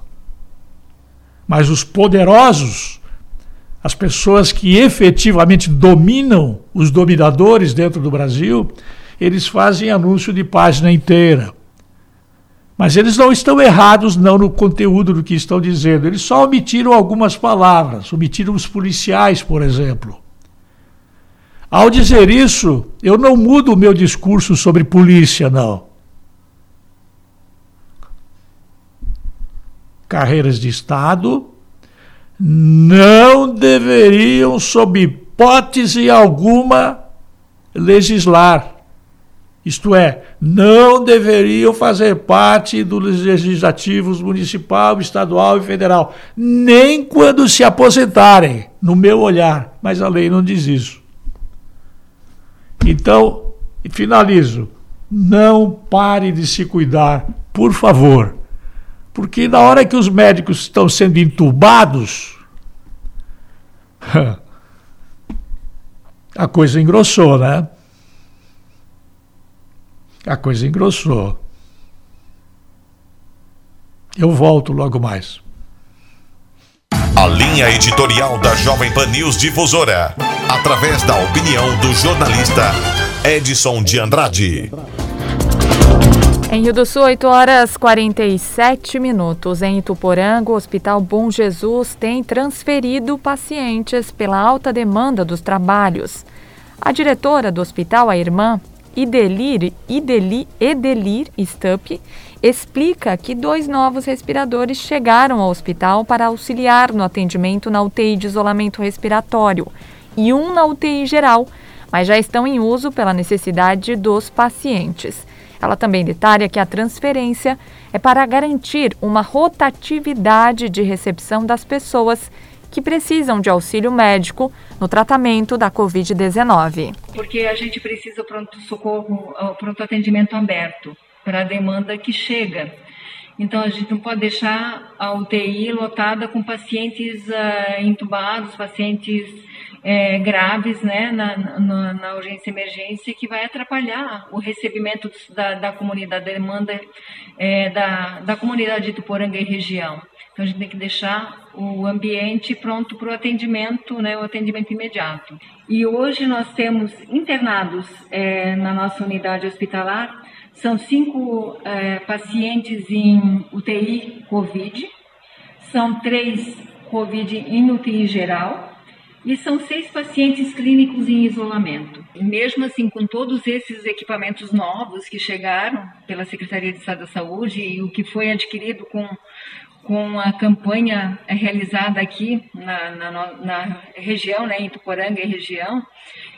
Mas os poderosos, as pessoas que efetivamente dominam os dominadores dentro do Brasil, eles fazem anúncio de página inteira. Mas eles não estão errados não no conteúdo do que estão dizendo. Eles só omitiram algumas palavras, omitiram os policiais, por exemplo. Ao dizer isso, eu não mudo o meu discurso sobre polícia, não. Carreiras de Estado não deveriam, sob hipótese alguma, legislar. Isto é, não deveriam fazer parte dos legislativos municipal, estadual e federal, nem quando se aposentarem, no meu olhar. Mas a lei não diz isso. Então, finalizo. Não pare de se cuidar, por favor. Porque na hora que os médicos estão sendo entubados, a coisa engrossou, né? A coisa engrossou. Eu volto logo mais. A linha editorial da Jovem Pan News Difusora, através da opinião do jornalista Edson de Andrade. Em Rio do Sul, 8 horas 47 minutos. Em Ituporanga, o Hospital Bom Jesus tem transferido pacientes pela alta demanda dos trabalhos. A diretora do hospital, a irmã Idelir, Idelir, Edelir Stupp, explica que dois novos respiradores chegaram ao hospital para auxiliar no atendimento na UTI de isolamento respiratório e um na UTI geral, mas já estão em uso pela necessidade dos pacientes. Ela também detalha que a transferência é para garantir uma rotatividade de recepção das pessoas que precisam de auxílio médico no tratamento da Covid-19. Porque a gente precisa pronto-socorro, pronto atendimento aberto para a demanda que chega. Então, a gente não pode deixar a UTI lotada com pacientes uh, entubados, pacientes é, graves né, na, na, na, urgência emergência que vai atrapalhar o recebimento da, da comunidade, da demanda é, da, da comunidade de Tuporanga e região. Então a gente tem que deixar o ambiente pronto para o atendimento, né, o atendimento imediato. E hoje nós temos internados é, na nossa unidade hospitalar, são cinco é, pacientes em UTI COVID, são três COVID em UTI geral, e são seis pacientes clínicos em isolamento. Mesmo assim, com todos esses equipamentos novos que chegaram pela Secretaria de Estado da Saúde e o que foi adquirido com, com a campanha realizada aqui na, na, na região, né, em Tuporanga e região,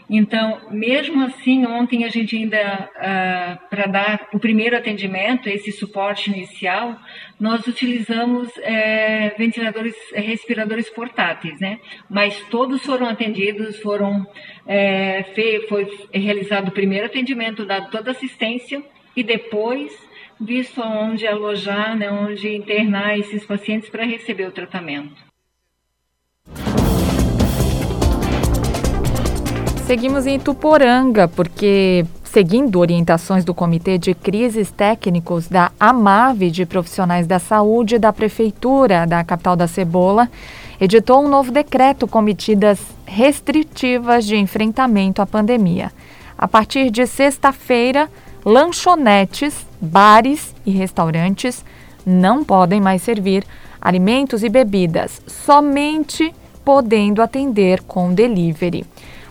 então, mesmo assim, ontem a gente ainda, uh, para dar o primeiro atendimento, esse suporte inicial, nós utilizamos é, ventiladores, respiradores portáteis, né? Mas todos foram atendidos, foram, é, foi realizado o primeiro atendimento, dado toda assistência e depois visto onde alojar, né, onde internar esses pacientes para receber o tratamento. Seguimos em Tuporanga, porque, seguindo orientações do Comitê de Crises Técnicos da AMAV de Profissionais da Saúde da Prefeitura da capital da Cebola, editou um novo decreto com medidas restritivas de enfrentamento à pandemia. A partir de sexta-feira, lanchonetes, bares e restaurantes não podem mais servir alimentos e bebidas, somente podendo atender com delivery.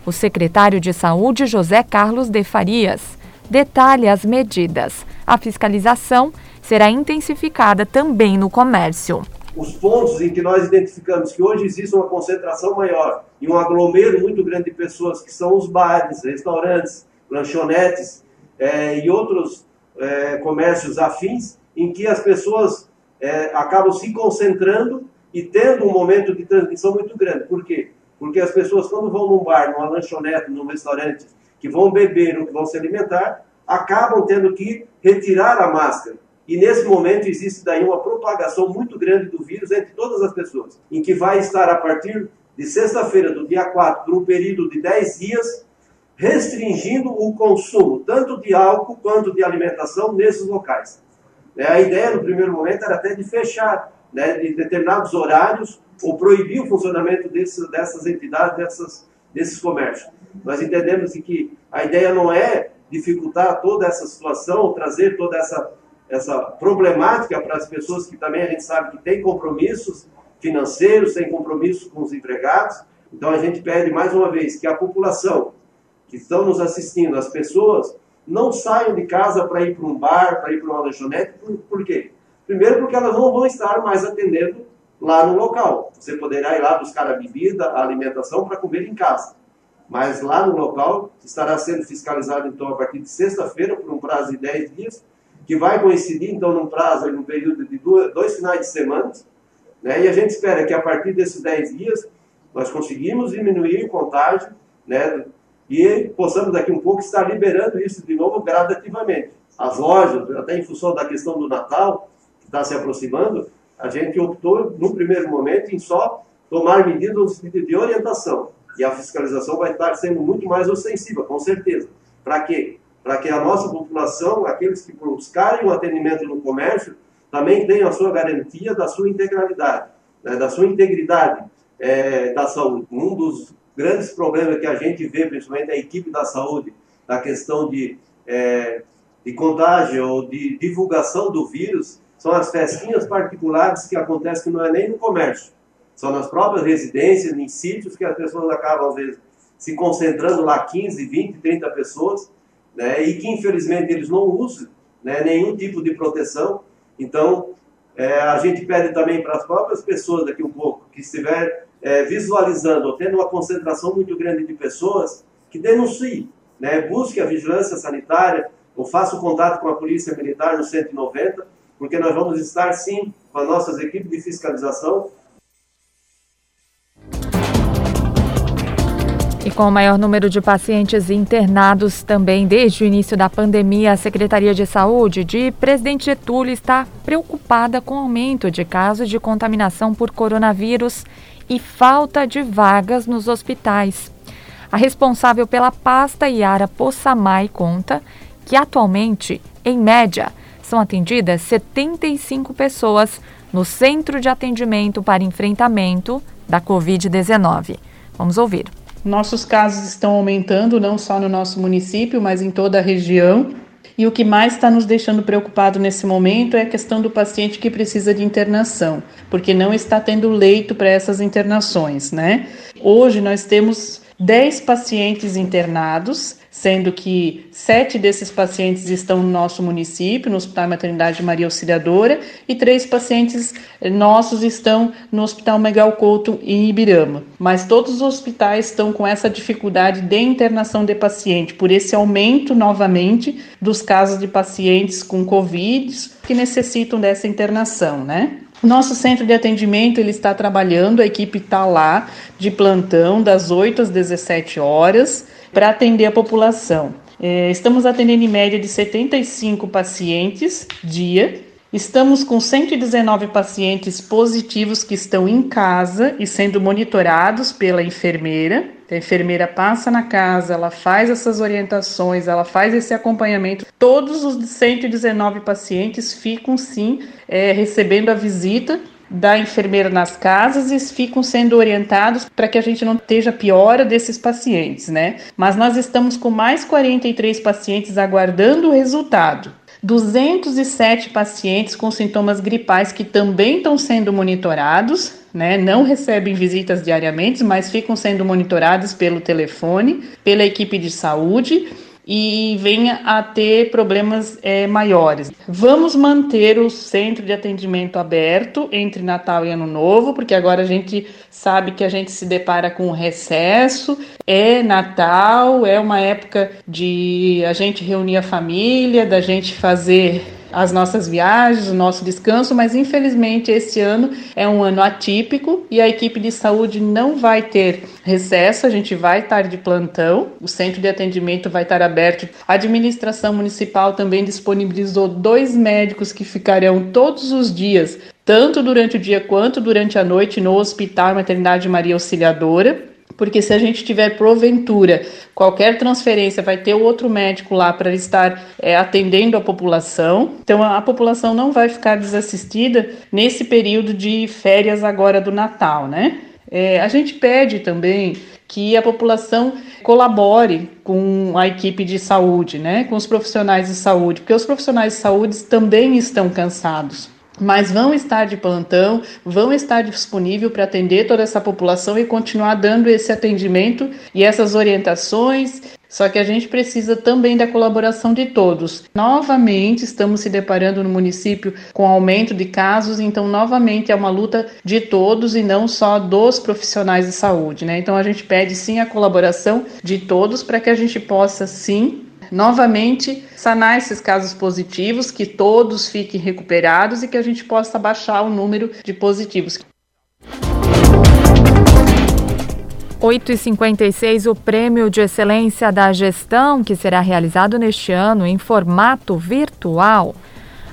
O secretário de Saúde, José Carlos de Farias, detalha as medidas. A fiscalização será intensificada também no comércio. Os pontos em que nós identificamos que hoje existe uma concentração maior e um aglomero muito grande de pessoas, que são os bares, restaurantes, lanchonetes é, e outros é, comércios afins, em que as pessoas é, acabam se concentrando e tendo um momento de transmissão muito grande. Por quê? Porque as pessoas, quando vão num bar, numa lanchonete, num restaurante, que vão beber ou que vão se alimentar, acabam tendo que retirar a máscara. E nesse momento existe daí uma propagação muito grande do vírus entre todas as pessoas, em que vai estar a partir de sexta-feira, do dia 4, por um período de 10 dias, restringindo o consumo tanto de álcool quanto de alimentação nesses locais. É, a ideia no primeiro momento era até de fechar né, de determinados horários ou proibir o funcionamento desse, dessas entidades, dessas, desses comércios. Nós entendemos que a ideia não é dificultar toda essa situação, trazer toda essa, essa problemática para as pessoas que também a gente sabe que têm compromissos financeiros, têm compromissos com os empregados. Então a gente pede mais uma vez que a população que estão nos assistindo, as pessoas, não saiam de casa para ir para um bar, para ir para uma lanchonete. Por, por quê? Primeiro porque elas não vão estar mais atendendo lá no local. Você poderá ir lá buscar a bebida, a alimentação para comer em casa. Mas lá no local estará sendo fiscalizado então a partir de sexta-feira por um prazo de 10 dias, que vai coincidir então num prazo, num período de dois, finais de semana. Né? E a gente espera que a partir desses 10 dias nós conseguimos diminuir o contágio né? E possamos daqui um pouco estar liberando isso de novo gradativamente. As lojas, até em função da questão do Natal, que está se aproximando, a gente optou, no primeiro momento, em só tomar medidas no sentido de orientação. E a fiscalização vai estar sendo muito mais ostensiva, com certeza. Para quê? Para que a nossa população, aqueles que buscarem o um atendimento no comércio, também tenham a sua garantia da sua integralidade, né, da sua integridade é, da saúde. Um dos grandes problemas que a gente vê, principalmente a equipe da saúde, da questão de, é, de contágio ou de divulgação do vírus, são as festinhas particulares que acontecem que não é nem no comércio, são nas próprias residências, em sítios que as pessoas acabam, às vezes, se concentrando lá 15, 20, 30 pessoas, né, e que infelizmente eles não usam né, nenhum tipo de proteção. Então, é, a gente pede também para as próprias pessoas daqui um pouco, que estiver é, visualizando ou tendo uma concentração muito grande de pessoas, que denuncie, né, busque a vigilância sanitária, ou faça o contato com a Polícia Militar no 190, porque nós vamos estar sim com as nossas equipes de fiscalização. E com o maior número de pacientes internados também desde o início da pandemia, a Secretaria de Saúde de Presidente Getúlio está preocupada com o aumento de casos de contaminação por coronavírus e falta de vagas nos hospitais. A responsável pela pasta, Yara Possamay, conta que atualmente, em média, são atendidas 75 pessoas no Centro de Atendimento para Enfrentamento da Covid-19. Vamos ouvir. Nossos casos estão aumentando não só no nosso município, mas em toda a região. E o que mais está nos deixando preocupado nesse momento é a questão do paciente que precisa de internação, porque não está tendo leito para essas internações, né? Hoje nós temos 10 pacientes internados, sendo que sete desses pacientes estão no nosso município, no Hospital Maternidade Maria Auxiliadora, e três pacientes nossos estão no Hospital Megal Couto em Ibirama. Mas todos os hospitais estão com essa dificuldade de internação de paciente, por esse aumento novamente dos casos de pacientes com Covid que necessitam dessa internação, né? Nosso centro de atendimento ele está trabalhando, a equipe está lá de plantão das 8 às 17 horas para atender a população. É, estamos atendendo em média de 75 pacientes dia. Estamos com 119 pacientes positivos que estão em casa e sendo monitorados pela enfermeira. A enfermeira passa na casa, ela faz essas orientações, ela faz esse acompanhamento. Todos os 119 pacientes ficam sim é, recebendo a visita da enfermeira nas casas e ficam sendo orientados para que a gente não esteja piora desses pacientes, né? Mas nós estamos com mais 43 pacientes aguardando o resultado. 207 pacientes com sintomas gripais que também estão sendo monitorados, né? Não recebem visitas diariamente, mas ficam sendo monitorados pelo telefone, pela equipe de saúde e venha a ter problemas é, maiores. Vamos manter o centro de atendimento aberto entre Natal e Ano Novo, porque agora a gente sabe que a gente se depara com recesso, é Natal, é uma época de a gente reunir a família, da gente fazer as nossas viagens, o nosso descanso, mas infelizmente esse ano é um ano atípico e a equipe de saúde não vai ter recesso, a gente vai estar de plantão, o centro de atendimento vai estar aberto. A administração municipal também disponibilizou dois médicos que ficarão todos os dias, tanto durante o dia quanto durante a noite, no Hospital Maternidade Maria Auxiliadora porque se a gente tiver porventura qualquer transferência, vai ter outro médico lá para estar é, atendendo a população. Então a, a, população não vai ficar desassistida nesse período de férias agora do Natal, né? É, a gente pede também que a população colabore com a equipe de saúde, né, com os profissionais de saúde, porque os profissionais de saúde também estão cansados mas vão estar de plantão, vão estar disponível para atender toda essa população e continuar dando esse atendimento e essas orientações. Só que a gente precisa também da colaboração de todos. Novamente, estamos se deparando no município com aumento de casos, então, novamente, é uma luta de todos e não só dos profissionais de saúde, né? Então, a gente pede sim a colaboração de todos para que a gente possa, sim, novamente sanar esses casos positivos, que todos fiquem recuperados e que a gente possa baixar o número de positivos. 8h56, o Prêmio de Excelência da Gestão, que será realizado neste ano em formato virtual,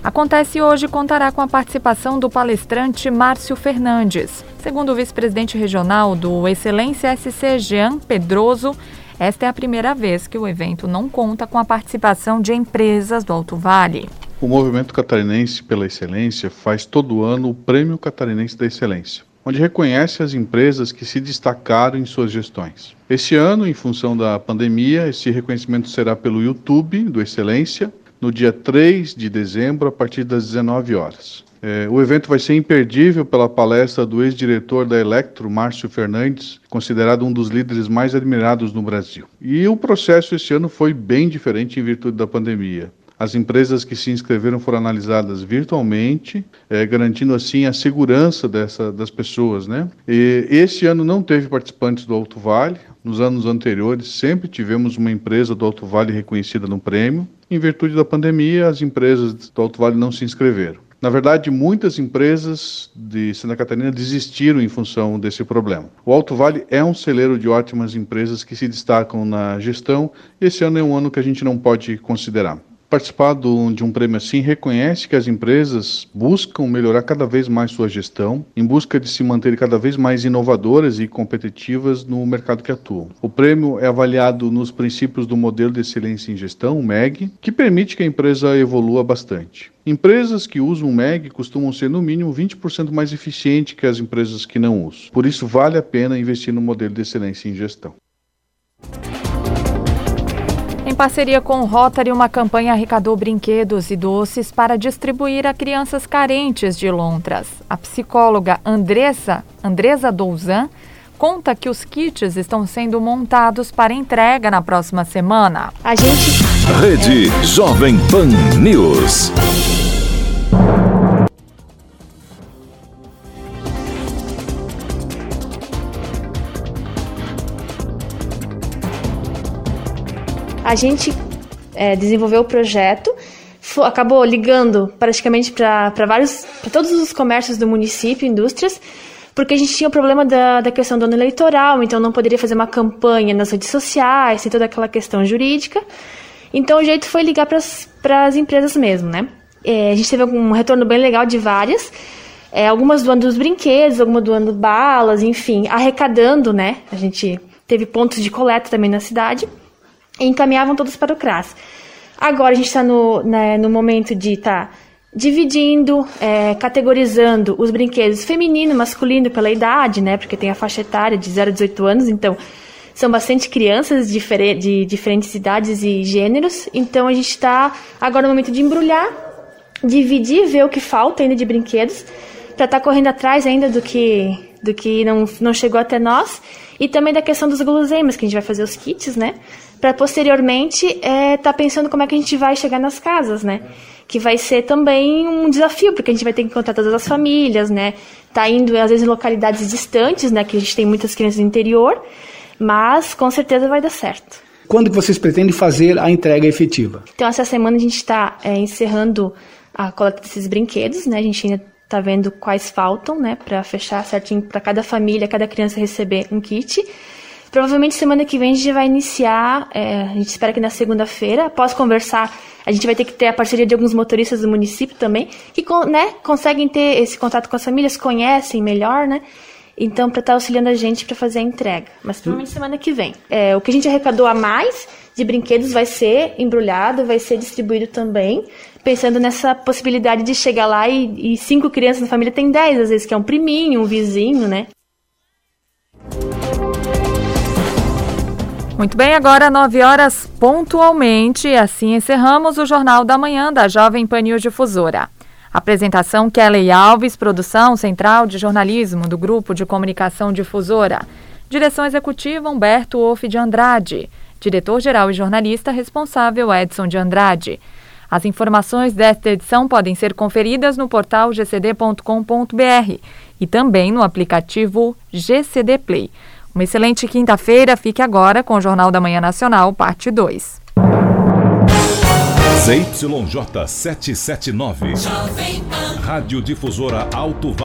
acontece hoje e contará com a participação do palestrante Márcio Fernandes. Segundo o vice-presidente regional do Excelência SC, Jean Pedroso, esta é a primeira vez que o evento não conta com a participação de empresas do Alto Vale. O Movimento Catarinense pela Excelência faz todo ano o Prêmio Catarinense da Excelência, onde reconhece as empresas que se destacaram em suas gestões. Este ano, em função da pandemia, esse reconhecimento será pelo YouTube do Excelência, no dia 3 de dezembro, a partir das 19 horas. É, o evento vai ser imperdível pela palestra do ex-diretor da Electro, Márcio Fernandes, considerado um dos líderes mais admirados no Brasil. E o processo esse ano foi bem diferente em virtude da pandemia. As empresas que se inscreveram foram analisadas virtualmente, é, garantindo assim a segurança dessa, das pessoas, né? E esse ano não teve participantes do Alto Vale. Nos anos anteriores sempre tivemos uma empresa do Alto Vale reconhecida no prêmio. Em virtude da pandemia, as empresas do Alto Vale não se inscreveram. Na verdade, muitas empresas de Santa Catarina desistiram em função desse problema. O Alto Vale é um celeiro de ótimas empresas que se destacam na gestão esse ano é um ano que a gente não pode considerar. Participar do, de um prêmio assim reconhece que as empresas buscam melhorar cada vez mais sua gestão, em busca de se manter cada vez mais inovadoras e competitivas no mercado que atuam. O prêmio é avaliado nos princípios do modelo de excelência em gestão, o MEG, que permite que a empresa evolua bastante. Empresas que usam o MEG costumam ser no mínimo 20% mais eficientes que as empresas que não usam. Por isso vale a pena investir no modelo de excelência em gestão. Em parceria com o Rotary, uma campanha arrecadou brinquedos e doces para distribuir a crianças carentes de lontras. A psicóloga Andressa, Andresa Douzan conta que os kits estão sendo montados para entrega na próxima semana. A gente. Rede Jovem Pan News. A gente é, desenvolveu o projeto, acabou ligando praticamente para vários, para todos os comércios do município, indústrias, porque a gente tinha o problema da, da questão do ano eleitoral, então não poderia fazer uma campanha nas redes sociais, tem toda aquela questão jurídica. Então o jeito foi ligar para as empresas mesmo, né? É, a gente teve um retorno bem legal de várias, é, algumas doando os brinquedos, algumas doando balas, enfim, arrecadando, né? A gente teve pontos de coleta também na cidade encaminhavam todos para o CRAS. Agora a gente está no, né, no momento de estar tá dividindo, é, categorizando os brinquedos feminino masculino pela idade, né? Porque tem a faixa etária de 0 a 18 anos, então são bastante crianças de diferentes idades e gêneros. Então a gente está agora no momento de embrulhar, dividir, ver o que falta ainda de brinquedos, para estar tá correndo atrás ainda do que, do que não, não chegou até nós. E também da questão dos guloseimas, que a gente vai fazer os kits, né? Para posteriormente estar é, tá pensando como é que a gente vai chegar nas casas, né? Que vai ser também um desafio, porque a gente vai ter que encontrar todas as famílias, né? Tá indo, às vezes, em localidades distantes, né? Que a gente tem muitas crianças no interior, mas com certeza vai dar certo. Quando que vocês pretendem fazer a entrega efetiva? Então, essa semana a gente está é, encerrando a coleta desses brinquedos, né? A gente ainda está vendo quais faltam, né? Para fechar certinho para cada família, cada criança receber um kit. Provavelmente semana que vem a gente vai iniciar, é, a gente espera que na segunda-feira, após conversar, a gente vai ter que ter a parceria de alguns motoristas do município também, que né, conseguem ter esse contato com as famílias, conhecem melhor, né? Então, para estar tá auxiliando a gente para fazer a entrega. Mas provavelmente semana que vem. É, o que a gente arrecadou a mais de brinquedos vai ser embrulhado, vai ser distribuído também, pensando nessa possibilidade de chegar lá e, e cinco crianças na família tem dez, às vezes, que é um priminho, um vizinho, né? Muito bem, agora 9 horas pontualmente. Assim encerramos o Jornal da Manhã da Jovem Panil Difusora. Apresentação Kelly Alves, produção central de jornalismo do Grupo de Comunicação Difusora. Direção executiva Humberto Wolff de Andrade. Diretor-geral e jornalista responsável Edson de Andrade. As informações desta edição podem ser conferidas no portal gcd.com.br e também no aplicativo GCD Play. Uma excelente quinta-feira. Fique agora com o Jornal da Manhã Nacional, parte 2. ZYJ 779. Rádio Difusora Alto